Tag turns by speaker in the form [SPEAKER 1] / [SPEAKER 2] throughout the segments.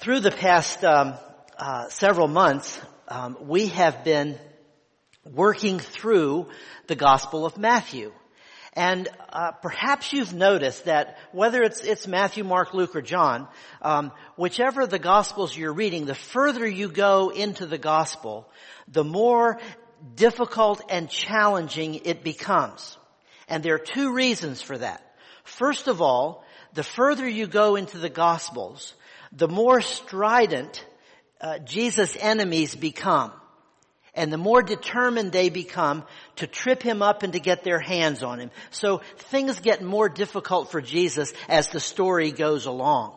[SPEAKER 1] Through the past um, uh, several months, um, we have been working through the Gospel of Matthew. And uh, perhaps you've noticed that whether it's it's Matthew, Mark, Luke, or John, um, whichever the Gospels you're reading, the further you go into the Gospel, the more difficult and challenging it becomes. And there are two reasons for that. First of all, the further you go into the Gospels, the more strident uh, Jesus' enemies become. And the more determined they become to trip him up and to get their hands on him. So things get more difficult for Jesus as the story goes along.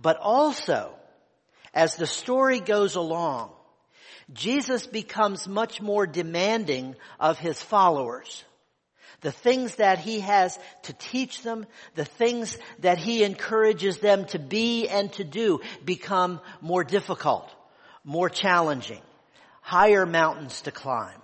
[SPEAKER 1] But also, as the story goes along, Jesus becomes much more demanding of his followers. The things that he has to teach them, the things that he encourages them to be and to do become more difficult, more challenging, higher mountains to climb.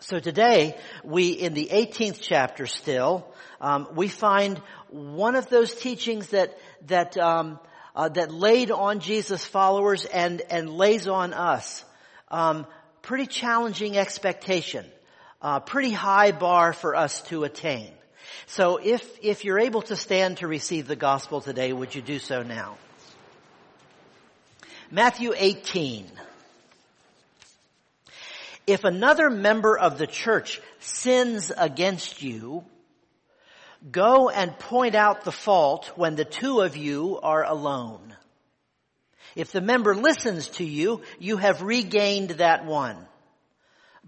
[SPEAKER 1] So today, we, in the 18th chapter still, um, we find one of those teachings that, that, um, uh, that laid on Jesus' followers and, and lays on us. Um, pretty challenging expectation uh, pretty high bar for us to attain. So if, if you're able to stand to receive the gospel today, would you do so now? Matthew 18. If another member of the church sins against you, go and point out the fault when the two of you are alone. If the member listens to you, you have regained that one.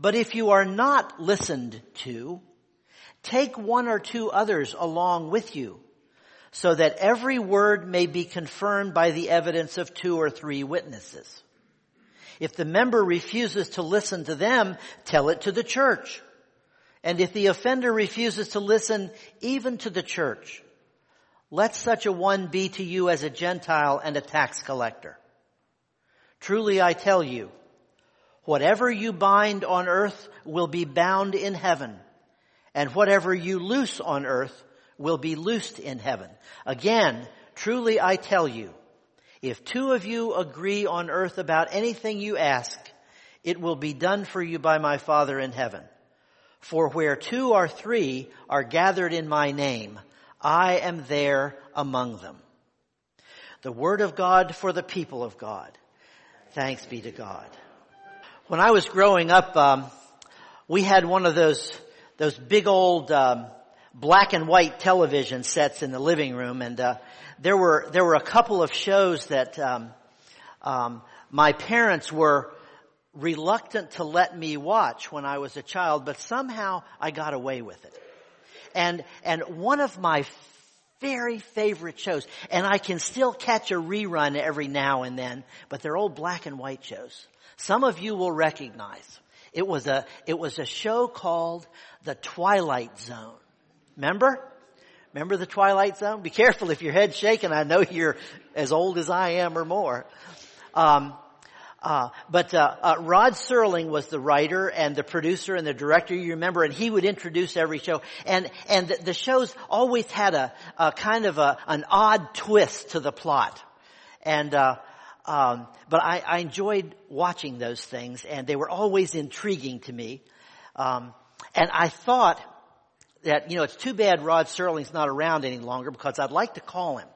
[SPEAKER 1] But if you are not listened to, take one or two others along with you, so that every word may be confirmed by the evidence of two or three witnesses. If the member refuses to listen to them, tell it to the church. And if the offender refuses to listen even to the church, let such a one be to you as a Gentile and a tax collector. Truly I tell you, Whatever you bind on earth will be bound in heaven, and whatever you loose on earth will be loosed in heaven. Again, truly I tell you, if two of you agree on earth about anything you ask, it will be done for you by my Father in heaven. For where two or three are gathered in my name, I am there among them. The word of God for the people of God. Thanks be to God. When I was growing up, um, we had one of those those big old um, black and white television sets in the living room, and uh, there were there were a couple of shows that um, um, my parents were reluctant to let me watch when I was a child, but somehow I got away with it. And and one of my very favorite shows, and I can still catch a rerun every now and then, but they're old black and white shows. Some of you will recognize. It was a, it was a show called The Twilight Zone. Remember? Remember the Twilight Zone? Be careful if your head's shaking. I know you're as old as I am or more. Um, uh, but uh, uh, Rod Serling was the writer and the producer and the director. You remember, and he would introduce every show. And and the, the shows always had a, a kind of a, an odd twist to the plot. And uh, um, but I, I, enjoyed watching those things, and they were always intriguing to me. Um, and I thought that you know it's too bad Rod Serling's not around any longer because I'd like to call him.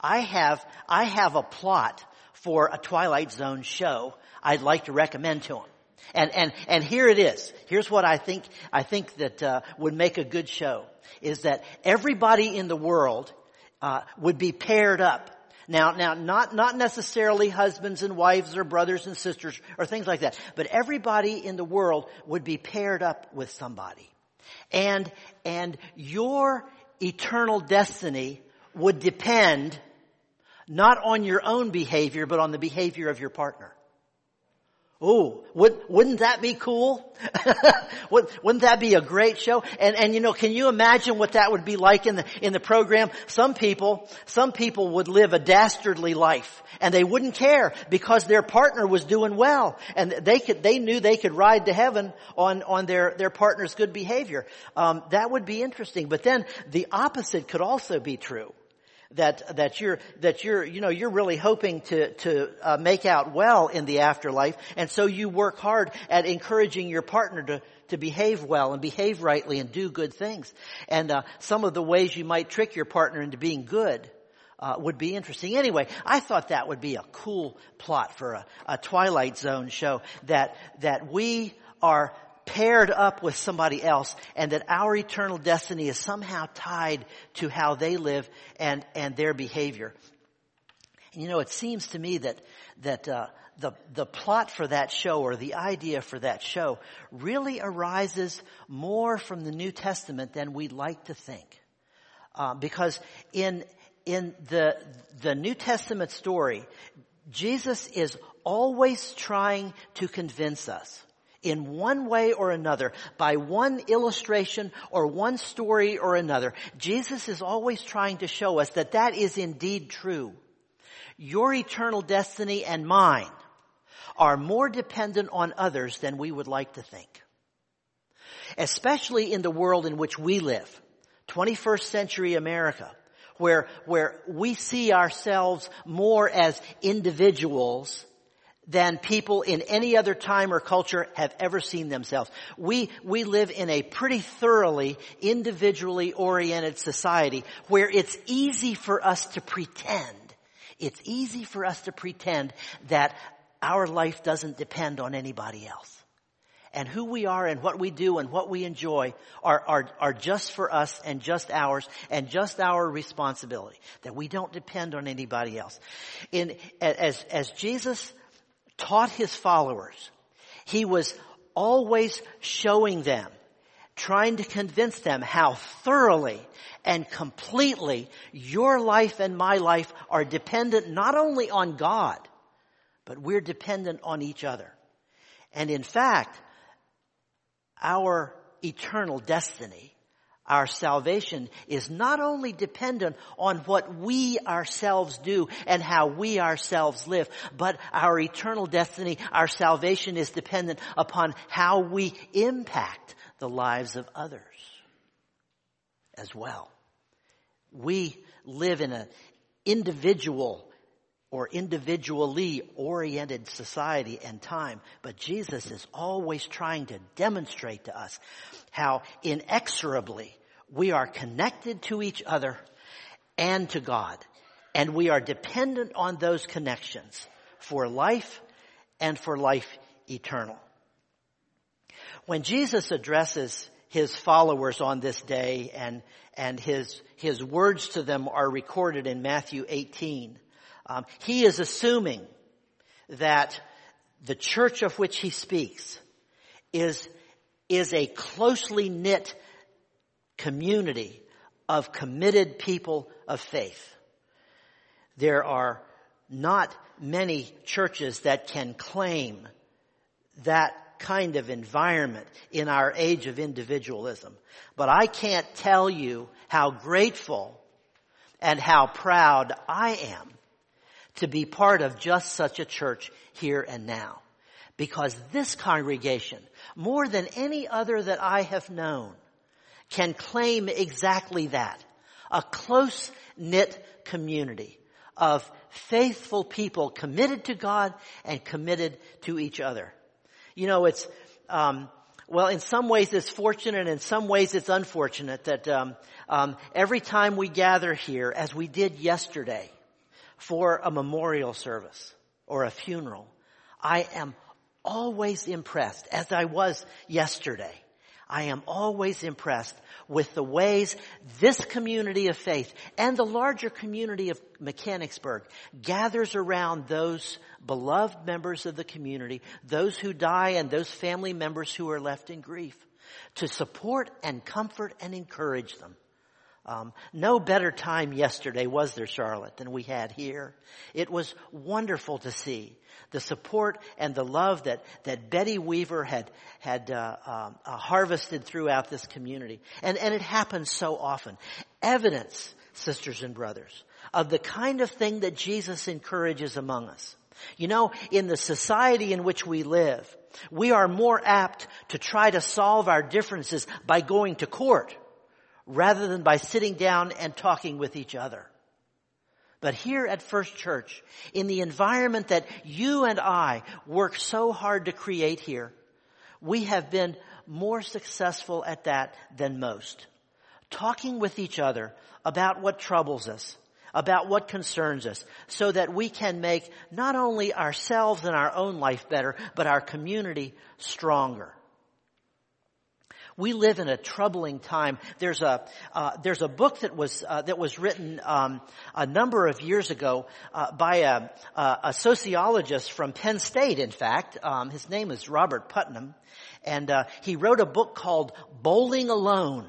[SPEAKER 1] I have I have a plot for a Twilight Zone show I'd like to recommend to him. And and and here it is. Here's what I think I think that uh, would make a good show is that everybody in the world uh, would be paired up now, now, not, not necessarily husbands and wives or brothers and sisters or things like that, but everybody in the world would be paired up with somebody. And, and your eternal destiny would depend not on your own behavior, but on the behavior of your partner. Oh, would, wouldn't that be cool? wouldn't that be a great show? And, and you know, can you imagine what that would be like in the, in the program? Some people, some people would live a dastardly life and they wouldn't care because their partner was doing well and they could, they knew they could ride to heaven on, on their, their partner's good behavior. Um, that would be interesting. But then the opposite could also be true that that you're that you're you know you're really hoping to to uh, make out well in the afterlife, and so you work hard at encouraging your partner to to behave well and behave rightly and do good things. And uh, some of the ways you might trick your partner into being good uh, would be interesting. Anyway, I thought that would be a cool plot for a, a Twilight Zone show that that we are paired up with somebody else and that our eternal destiny is somehow tied to how they live and, and their behavior. And you know, it seems to me that, that, uh, the, the plot for that show or the idea for that show really arises more from the New Testament than we'd like to think. Uh, because in, in the, the New Testament story, Jesus is always trying to convince us in one way or another, by one illustration or one story or another, Jesus is always trying to show us that that is indeed true. Your eternal destiny and mine are more dependent on others than we would like to think. Especially in the world in which we live, 21st century America, where, where we see ourselves more as individuals than people in any other time or culture have ever seen themselves. We, we live in a pretty thoroughly individually oriented society where it's easy for us to pretend. It's easy for us to pretend that our life doesn't depend on anybody else. And who we are and what we do and what we enjoy are, are, are just for us and just ours and just our responsibility. That we don't depend on anybody else. In, as, as Jesus taught his followers, he was always showing them, trying to convince them how thoroughly and completely your life and my life are dependent not only on God, but we're dependent on each other. And in fact, our eternal destiny our salvation is not only dependent on what we ourselves do and how we ourselves live, but our eternal destiny, our salvation is dependent upon how we impact the lives of others as well. We live in an individual or individually oriented society and time, but Jesus is always trying to demonstrate to us how inexorably we are connected to each other and to God. And we are dependent on those connections for life and for life eternal. When Jesus addresses his followers on this day and, and his, his words to them are recorded in Matthew 18, um, he is assuming that the church of which he speaks is, is a closely knit community of committed people of faith. There are not many churches that can claim that kind of environment in our age of individualism. But I can't tell you how grateful and how proud I am to be part of just such a church here and now. Because this congregation, more than any other that I have known, can claim exactly that. A close knit community of faithful people committed to God and committed to each other. You know, it's, um, well, in some ways it's fortunate, in some ways it's unfortunate that um, um, every time we gather here, as we did yesterday, for a memorial service or a funeral, I am always impressed, as I was yesterday, I am always impressed with the ways this community of faith and the larger community of Mechanicsburg gathers around those beloved members of the community, those who die and those family members who are left in grief, to support and comfort and encourage them. Um, no better time yesterday was there, Charlotte, than we had here. It was wonderful to see the support and the love that that Betty Weaver had had uh, um, uh, harvested throughout this community, and and it happens so often. Evidence, sisters and brothers, of the kind of thing that Jesus encourages among us. You know, in the society in which we live, we are more apt to try to solve our differences by going to court rather than by sitting down and talking with each other. But here at First Church, in the environment that you and I work so hard to create here, we have been more successful at that than most. Talking with each other about what troubles us, about what concerns us, so that we can make not only ourselves and our own life better, but our community stronger. We live in a troubling time. There's a uh, there's a book that was uh, that was written um, a number of years ago uh, by a, a, sociologist from Penn State. In fact, um, his name is Robert Putnam, and uh, he wrote a book called "Bowling Alone."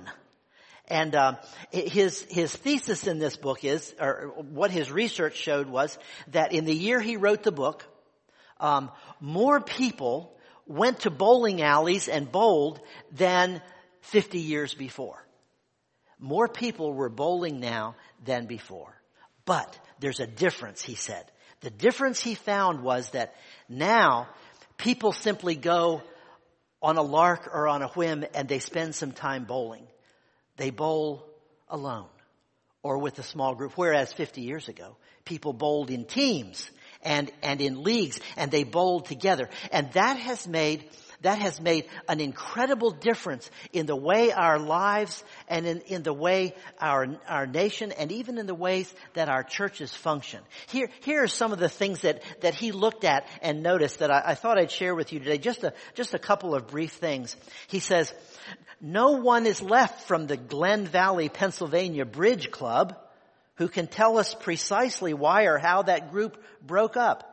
[SPEAKER 1] And uh, his his thesis in this book is, or what his research showed was that in the year he wrote the book, um, more people went to bowling alleys and bowled than 50 years before. More people were bowling now than before. But there's a difference, he said. The difference he found was that now people simply go on a lark or on a whim and they spend some time bowling. They bowl alone or with a small group, whereas 50 years ago, people bowled in teams and, and in leagues and they bowled together. And that has made that has made an incredible difference in the way our lives and in, in the way our, our nation and even in the ways that our churches function. Here, here are some of the things that, that he looked at and noticed that I, I thought I'd share with you today. Just a, just a couple of brief things. He says, no one is left from the Glen Valley, Pennsylvania Bridge Club who can tell us precisely why or how that group broke up.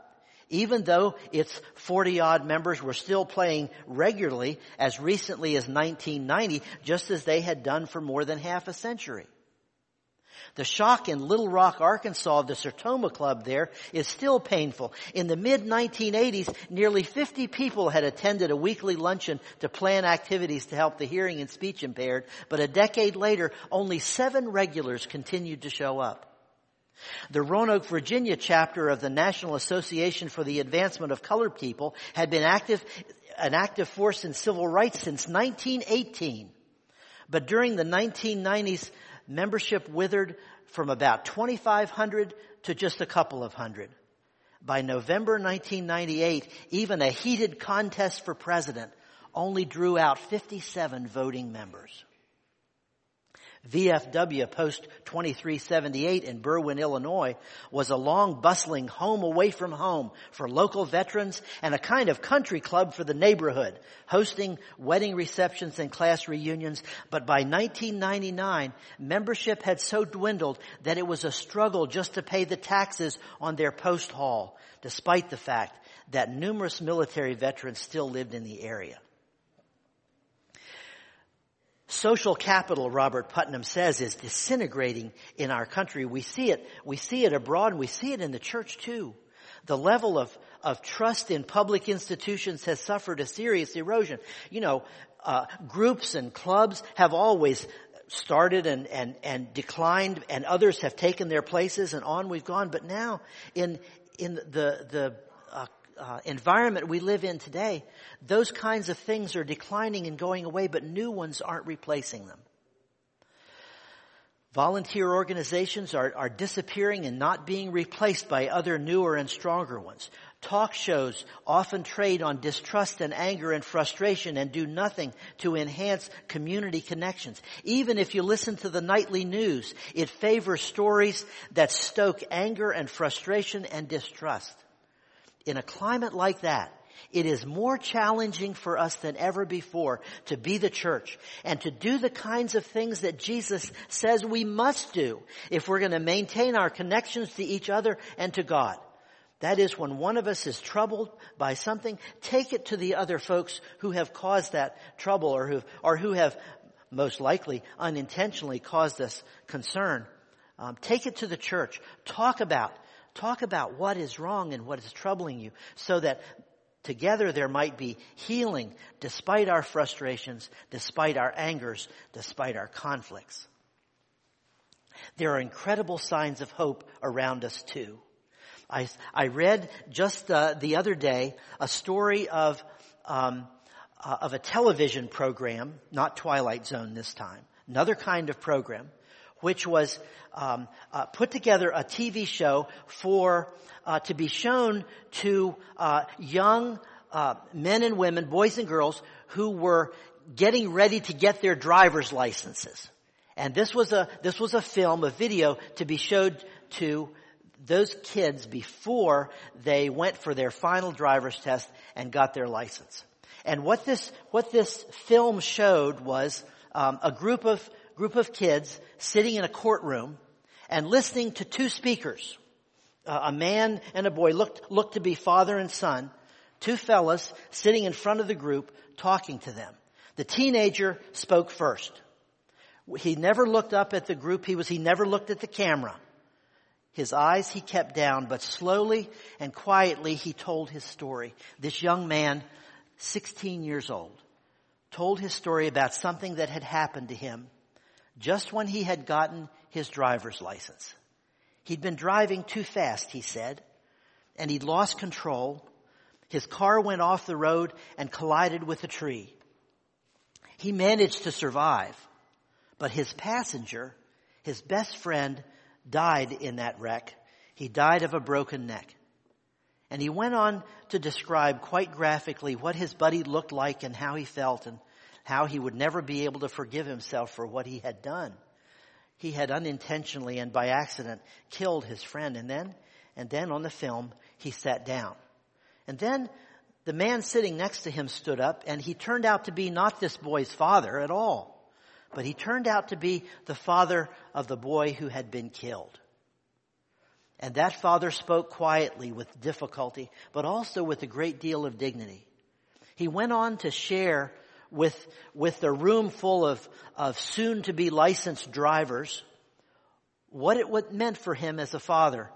[SPEAKER 1] Even though its 40 odd members were still playing regularly as recently as 1990, just as they had done for more than half a century. The shock in Little Rock, Arkansas, of the Sertoma Club there is still painful. In the mid 1980s, nearly 50 people had attended a weekly luncheon to plan activities to help the hearing and speech impaired, but a decade later, only seven regulars continued to show up. The Roanoke, Virginia chapter of the National Association for the Advancement of Colored People had been active, an active force in civil rights since 1918. But during the 1990s, membership withered from about 2,500 to just a couple of hundred. By November 1998, even a heated contest for president only drew out 57 voting members. VFW Post 2378 in Berwyn, Illinois was a long bustling home away from home for local veterans and a kind of country club for the neighborhood, hosting wedding receptions and class reunions. But by 1999, membership had so dwindled that it was a struggle just to pay the taxes on their post hall, despite the fact that numerous military veterans still lived in the area. Social capital, Robert Putnam says, is disintegrating in our country. We see it, we see it abroad and we see it in the church too. The level of, of trust in public institutions has suffered a serious erosion. You know, uh, groups and clubs have always started and, and, and declined and others have taken their places and on we've gone. But now in, in the, the uh, environment we live in today, those kinds of things are declining and going away, but new ones aren't replacing them. Volunteer organizations are, are disappearing and not being replaced by other newer and stronger ones. Talk shows often trade on distrust and anger and frustration and do nothing to enhance community connections. Even if you listen to the nightly news, it favors stories that stoke anger and frustration and distrust in a climate like that, it is more challenging for us than ever before to be the church and to do the kinds of things that Jesus says we must do if we're going to maintain our connections to each other and to God. That is when one of us is troubled by something, take it to the other folks who have caused that trouble or who, or who have most likely unintentionally caused us concern. Um, take it to the church. Talk about Talk about what is wrong and what is troubling you so that together there might be healing despite our frustrations, despite our angers, despite our conflicts. There are incredible signs of hope around us too. I, I read just uh, the other day a story of um, uh, of a television program, not Twilight Zone this time, another kind of program, which was um, uh, put together a TV show for uh, to be shown to uh, young uh, men and women, boys and girls, who were getting ready to get their driver's licenses. And this was a this was a film, a video to be showed to those kids before they went for their final driver's test and got their license. And what this what this film showed was um, a group of group of kids sitting in a courtroom and listening to two speakers. Uh, a man and a boy looked, looked to be father and son. Two fellas sitting in front of the group talking to them. The teenager spoke first. He never looked up at the group he was, he never looked at the camera. His eyes he kept down, but slowly and quietly he told his story. This young man, 16 years old, told his story about something that had happened to him just when he had gotten his driver's license. He'd been driving too fast, he said, and he'd lost control. His car went off the road and collided with a tree. He managed to survive, but his passenger, his best friend, died in that wreck. He died of a broken neck. And he went on to describe quite graphically what his buddy looked like and how he felt and how he would never be able to forgive himself for what he had done. He had unintentionally and by accident killed his friend and then, and then on the film, he sat down. And then the man sitting next to him stood up and he turned out to be not this boy's father at all, but he turned out to be the father of the boy who had been killed. And that father spoke quietly with difficulty, but also with a great deal of dignity. He went on to share with, with a room full of, of soon to be licensed drivers, what it what meant for him as a father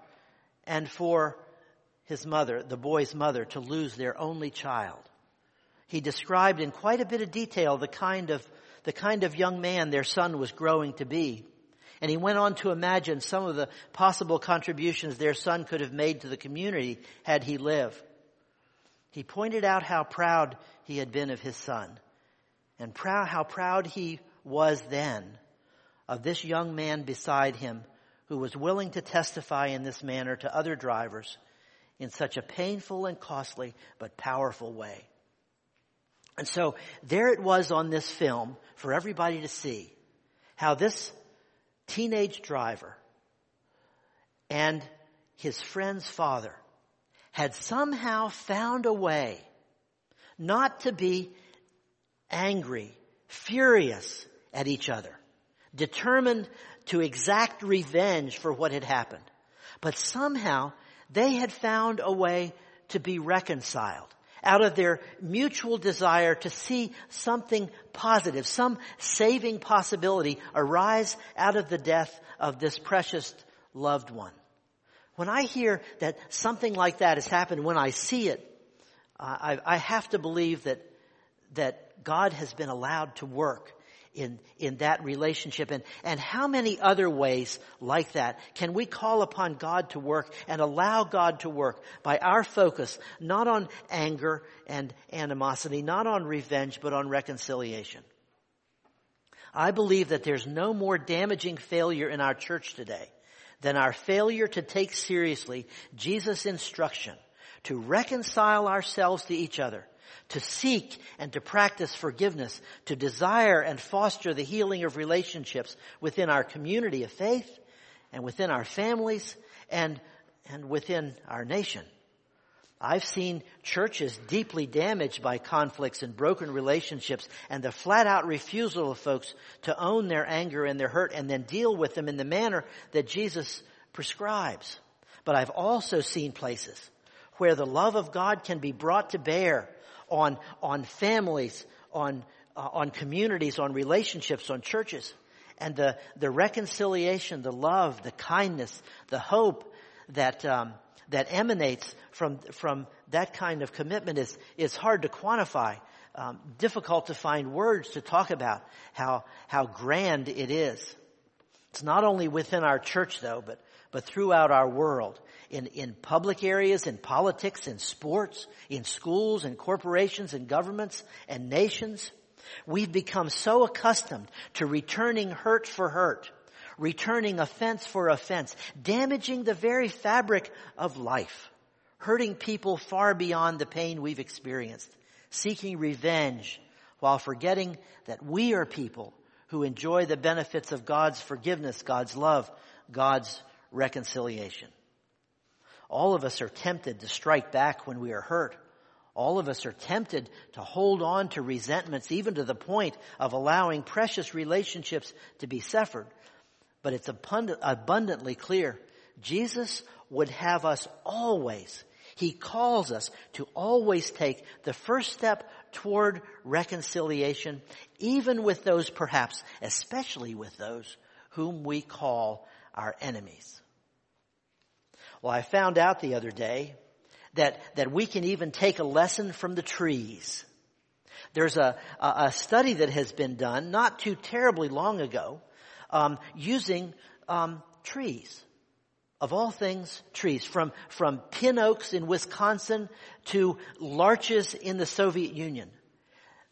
[SPEAKER 1] and for his mother, the boy's mother, to lose their only child. He described in quite a bit of detail the kind of, the kind of young man their son was growing to be. And he went on to imagine some of the possible contributions their son could have made to the community had he lived. He pointed out how proud he had been of his son and proud, how proud he was then of this young man beside him who was willing to testify in this manner to other drivers in such a painful and costly but powerful way. And so there it was on this film for everybody to see how this teenage driver and his friend's father had somehow found a way not to be angry, furious at each other, determined to exact revenge for what had happened. But somehow they had found a way to be reconciled out of their mutual desire to see something positive, some saving possibility arise out of the death of this precious loved one. When I hear that something like that has happened, when I see it, I, I have to believe that that God has been allowed to work in, in that relationship. And, and how many other ways like that can we call upon God to work and allow God to work by our focus not on anger and animosity, not on revenge, but on reconciliation? I believe that there's no more damaging failure in our church today than our failure to take seriously Jesus' instruction to reconcile ourselves to each other to seek and to practice forgiveness, to desire and foster the healing of relationships within our community of faith and within our families and, and within our nation. I've seen churches deeply damaged by conflicts and broken relationships and the flat out refusal of folks to own their anger and their hurt and then deal with them in the manner that Jesus prescribes. But I've also seen places where the love of God can be brought to bear on, on families, on, uh, on communities, on relationships, on churches. And the, the reconciliation, the love, the kindness, the hope that, um, that emanates from, from that kind of commitment is, is hard to quantify. Um, difficult to find words to talk about how, how grand it is. It's not only within our church though, but, but throughout our world in, in public areas, in politics, in sports, in schools, in corporations, in governments, and nations. We've become so accustomed to returning hurt for hurt, returning offense for offense, damaging the very fabric of life, hurting people far beyond the pain we've experienced, seeking revenge while forgetting that we are people who enjoy the benefits of God's forgiveness, God's love, God's reconciliation. All of us are tempted to strike back when we are hurt. All of us are tempted to hold on to resentments, even to the point of allowing precious relationships to be severed. But it's abundantly clear Jesus would have us always, He calls us to always take the first step toward reconciliation, even with those perhaps, especially with those whom we call our enemies. Well, I found out the other day that, that we can even take a lesson from the trees. There's a, a study that has been done not too terribly long ago um, using um, trees. Of all things, trees. From, from pin oaks in Wisconsin to larches in the Soviet Union.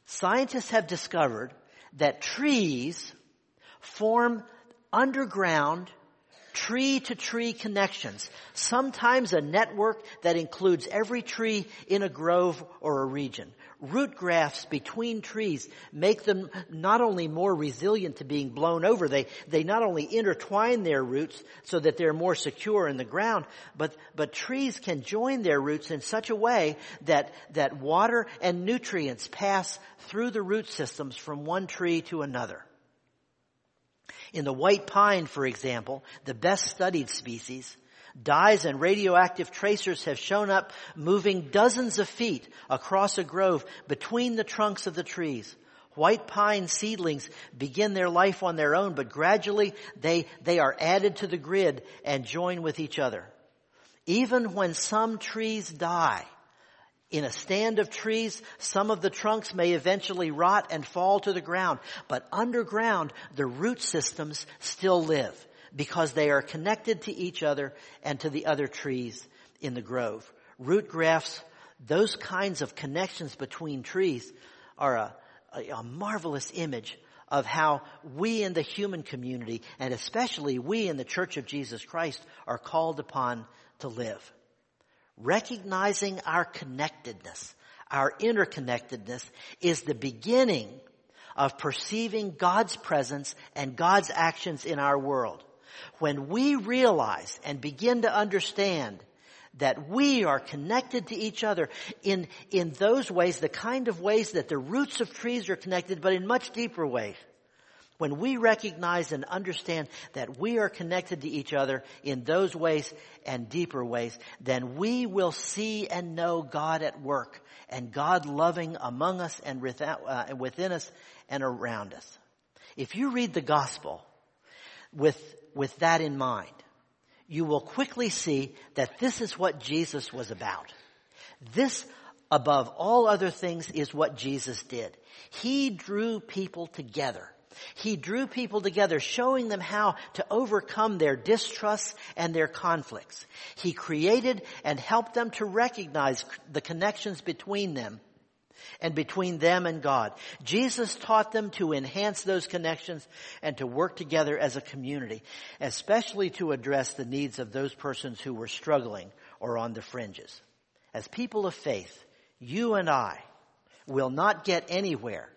[SPEAKER 1] Scientists have discovered that trees form underground tree to tree connections. Sometimes a network that includes every tree in a grove or a region. Root grafts between trees make them not only more resilient to being blown over, they, they not only intertwine their roots so that they're more secure in the ground, but, but trees can join their roots in such a way that, that water and nutrients pass through the root systems from one tree to another. In the white pine, for example, the best studied species, dyes and radioactive tracers have shown up moving dozens of feet across a grove between the trunks of the trees. White pine seedlings begin their life on their own, but gradually they, they are added to the grid and join with each other. Even when some trees die, in a stand of trees, some of the trunks may eventually rot and fall to the ground, but underground, the root systems still live because they are connected to each other and to the other trees in the grove. Root grafts, those kinds of connections between trees are a, a, a marvelous image of how we in the human community, and especially we in the Church of Jesus Christ, are called upon to live recognizing our connectedness, our interconnectedness is the beginning of perceiving God's presence and God's actions in our world. When we realize and begin to understand that we are connected to each other in, in those ways, the kind of ways that the roots of trees are connected, but in much deeper ways. When we recognize and understand that we are connected to each other in those ways and deeper ways, then we will see and know God at work and God loving among us and uh, within us and around us. If you read the gospel with, with that in mind, you will quickly see that this is what Jesus was about. This above all other things is what Jesus did. He drew people together he drew people together, showing them how to overcome their distrusts and their conflicts. He created and helped them to recognize the connections between them and between them and God. Jesus taught them to enhance those connections and to work together as a community, especially to address the needs of those persons who were struggling or on the fringes. As people of faith, you and I will not get anywhere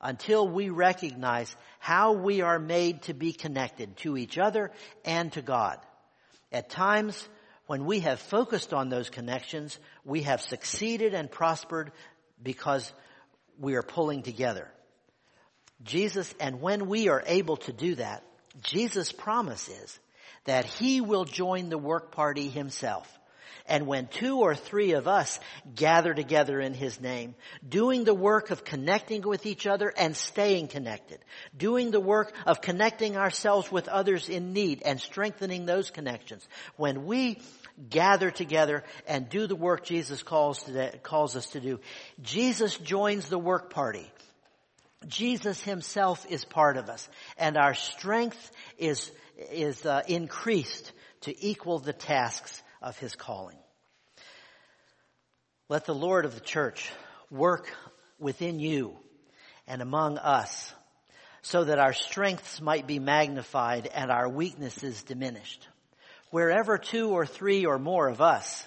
[SPEAKER 1] until we recognize how we are made to be connected to each other and to God. At times, when we have focused on those connections, we have succeeded and prospered because we are pulling together. Jesus, and when we are able to do that, Jesus' promise is that He will join the work party Himself. And when two or three of us gather together in His name, doing the work of connecting with each other and staying connected, doing the work of connecting ourselves with others in need and strengthening those connections, when we gather together and do the work Jesus calls, to, calls us to do, Jesus joins the work party. Jesus himself is part of us and our strength is, is uh, increased to equal the tasks of his calling. Let the Lord of the church work within you and among us so that our strengths might be magnified and our weaknesses diminished. Wherever two or three or more of us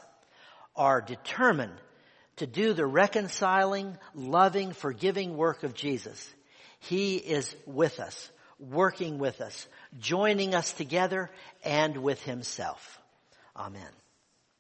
[SPEAKER 1] are determined to do the reconciling, loving, forgiving work of Jesus, He is with us, working with us, joining us together and with Himself. Amen.